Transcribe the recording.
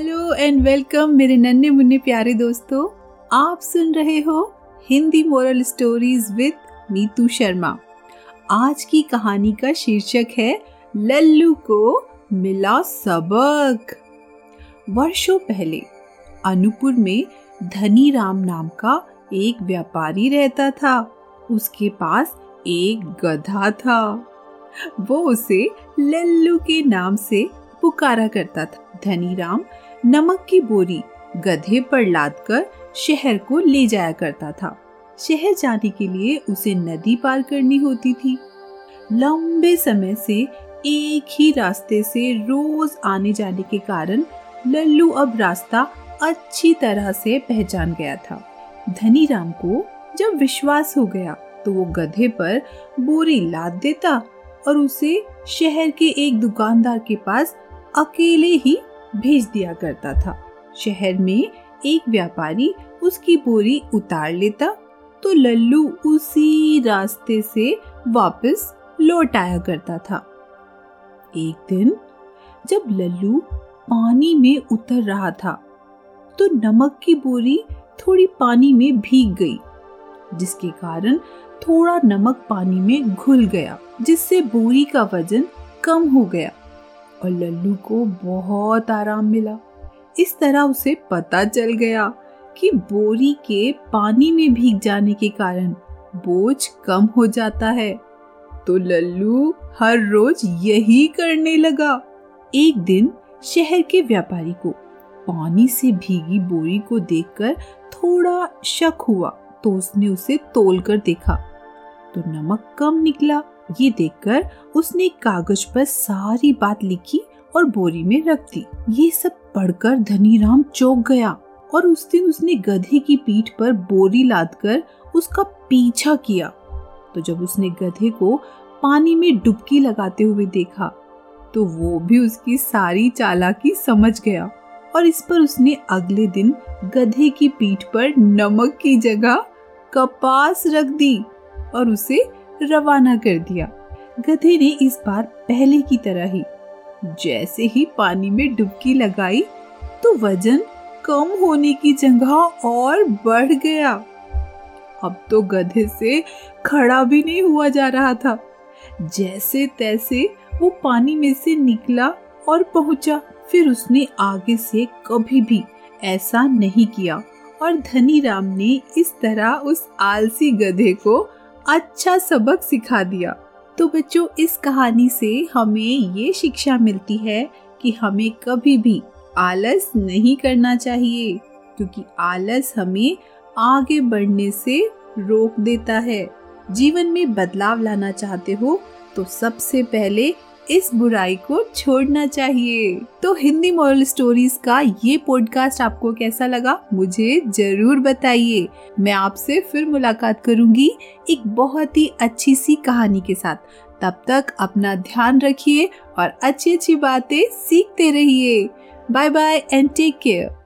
Hello and welcome मेरे नन्हे मुन्ने प्यारे दोस्तों। आप सुन रहे हो Hindi moral stories with Meetu Sharma. आज की कहानी का शीर्षक है, लल्लू को मिला सबक। वर्षों पहले अनुपुर में धनी राम नाम का एक व्यापारी रहता था। उसके पास एक गधा था। वो उसे लल्लू के नाम से पुकारा करता था। धनी राम नमक की बोरी गधे पर लादकर शहर को ले जाया करता था। शहर जाने के लिए उसे नदी पार करनी होती थी। लंबे समय से एक ही रास्ते से रोज आने जाने के कारण लल्लू अब रास्ता अच्छी तरह से पहचान गया था। धनी राम को जब विश्वास हो गया तो वो गधे पर बोरी लाद देता और उसे शहर के एक दुकानदार के पास अकेले ही भेज दिया करता था। शहर में एक व्यापारी उसकी बोरी उतार लेता तो लल्लू उसी रास्ते से वापस लौट आया करता था। एक दिन जब लल्लू पानी में उतर रहा था तो नमक की बोरी थोड़ी पानी में भीग गई, जिसके कारण थोड़ा नमक पानी में घुल गया, जिससे बोरी का वज़न कम हो गया। और लल्लू को बहुत आराम मिला। इस तरह उसे पता चल गया कि बोरी के पानी में भीग जाने के कारण बोझ कम हो जाता है। तो लल्लू हर रोज यही करने लगा। एक दिन शहर के व्यापारी को पानी से भीगी बोरी को देखकर थोड़ा शक हुआ तो उसने उसे तोल कर देखा। तो नमक कम निकला ये देखकर उसने कागज़ पर सारी बात लिखी और बोरी में रख दी। ये सब पढ़कर धनीराम चौक गया और उस दिन उसने गधे की पीठ पर बोरी लादकर उसका पीछा किया। तो जब उसने गधे को पानी में डुबकी लगाते हुए देखा तो वो भी उसकी सारी चालाकी समझ गया और इस पर उसने अगले दिन गधे की पीठ पर नमक की जगह कपास रख दी और उसे रवाना कर दिया। गधे ने इस बार पहले की तरह ही, जैसे ही पानी में डुबकी लगाई तो वज़न कम होने की जगह और बढ़ गया। अब तो गधे से खड़ा भी नहीं हुआ जा रहा था। जैसे तैसे वो पानी में से निकला और पहुँचा, फिर उसने आगे से कभी भी ऐसा नहीं किया। और धनी राम ने इस तरह उस आलसी गधे को अच्छा सबक सिखा दिया। तो बच्चों, इस कहानी से हमें ये शिक्षा मिलती है कि हमें कभी भी आलस नहीं करना चाहिए, क्योंकि आलस हमें आगे बढ़ने से रोक देता है। जीवन में बदलाव लाना चाहते हो तो सबसे पहले इस बुराई को छोड़ना चाहिए। तो हिंदी मॉरल स्टोरीज का ये पॉडकास्ट आपको कैसा लगा, मुझे ज़रूर बताइए। मैं आपसे फिर मुलाकात करूँगी एक बहुत ही अच्छी सी कहानी के साथ। तब तक अपना ध्यान रखिए और अच्छी अच्छी बातें सीखते रहिए। Bye bye and take care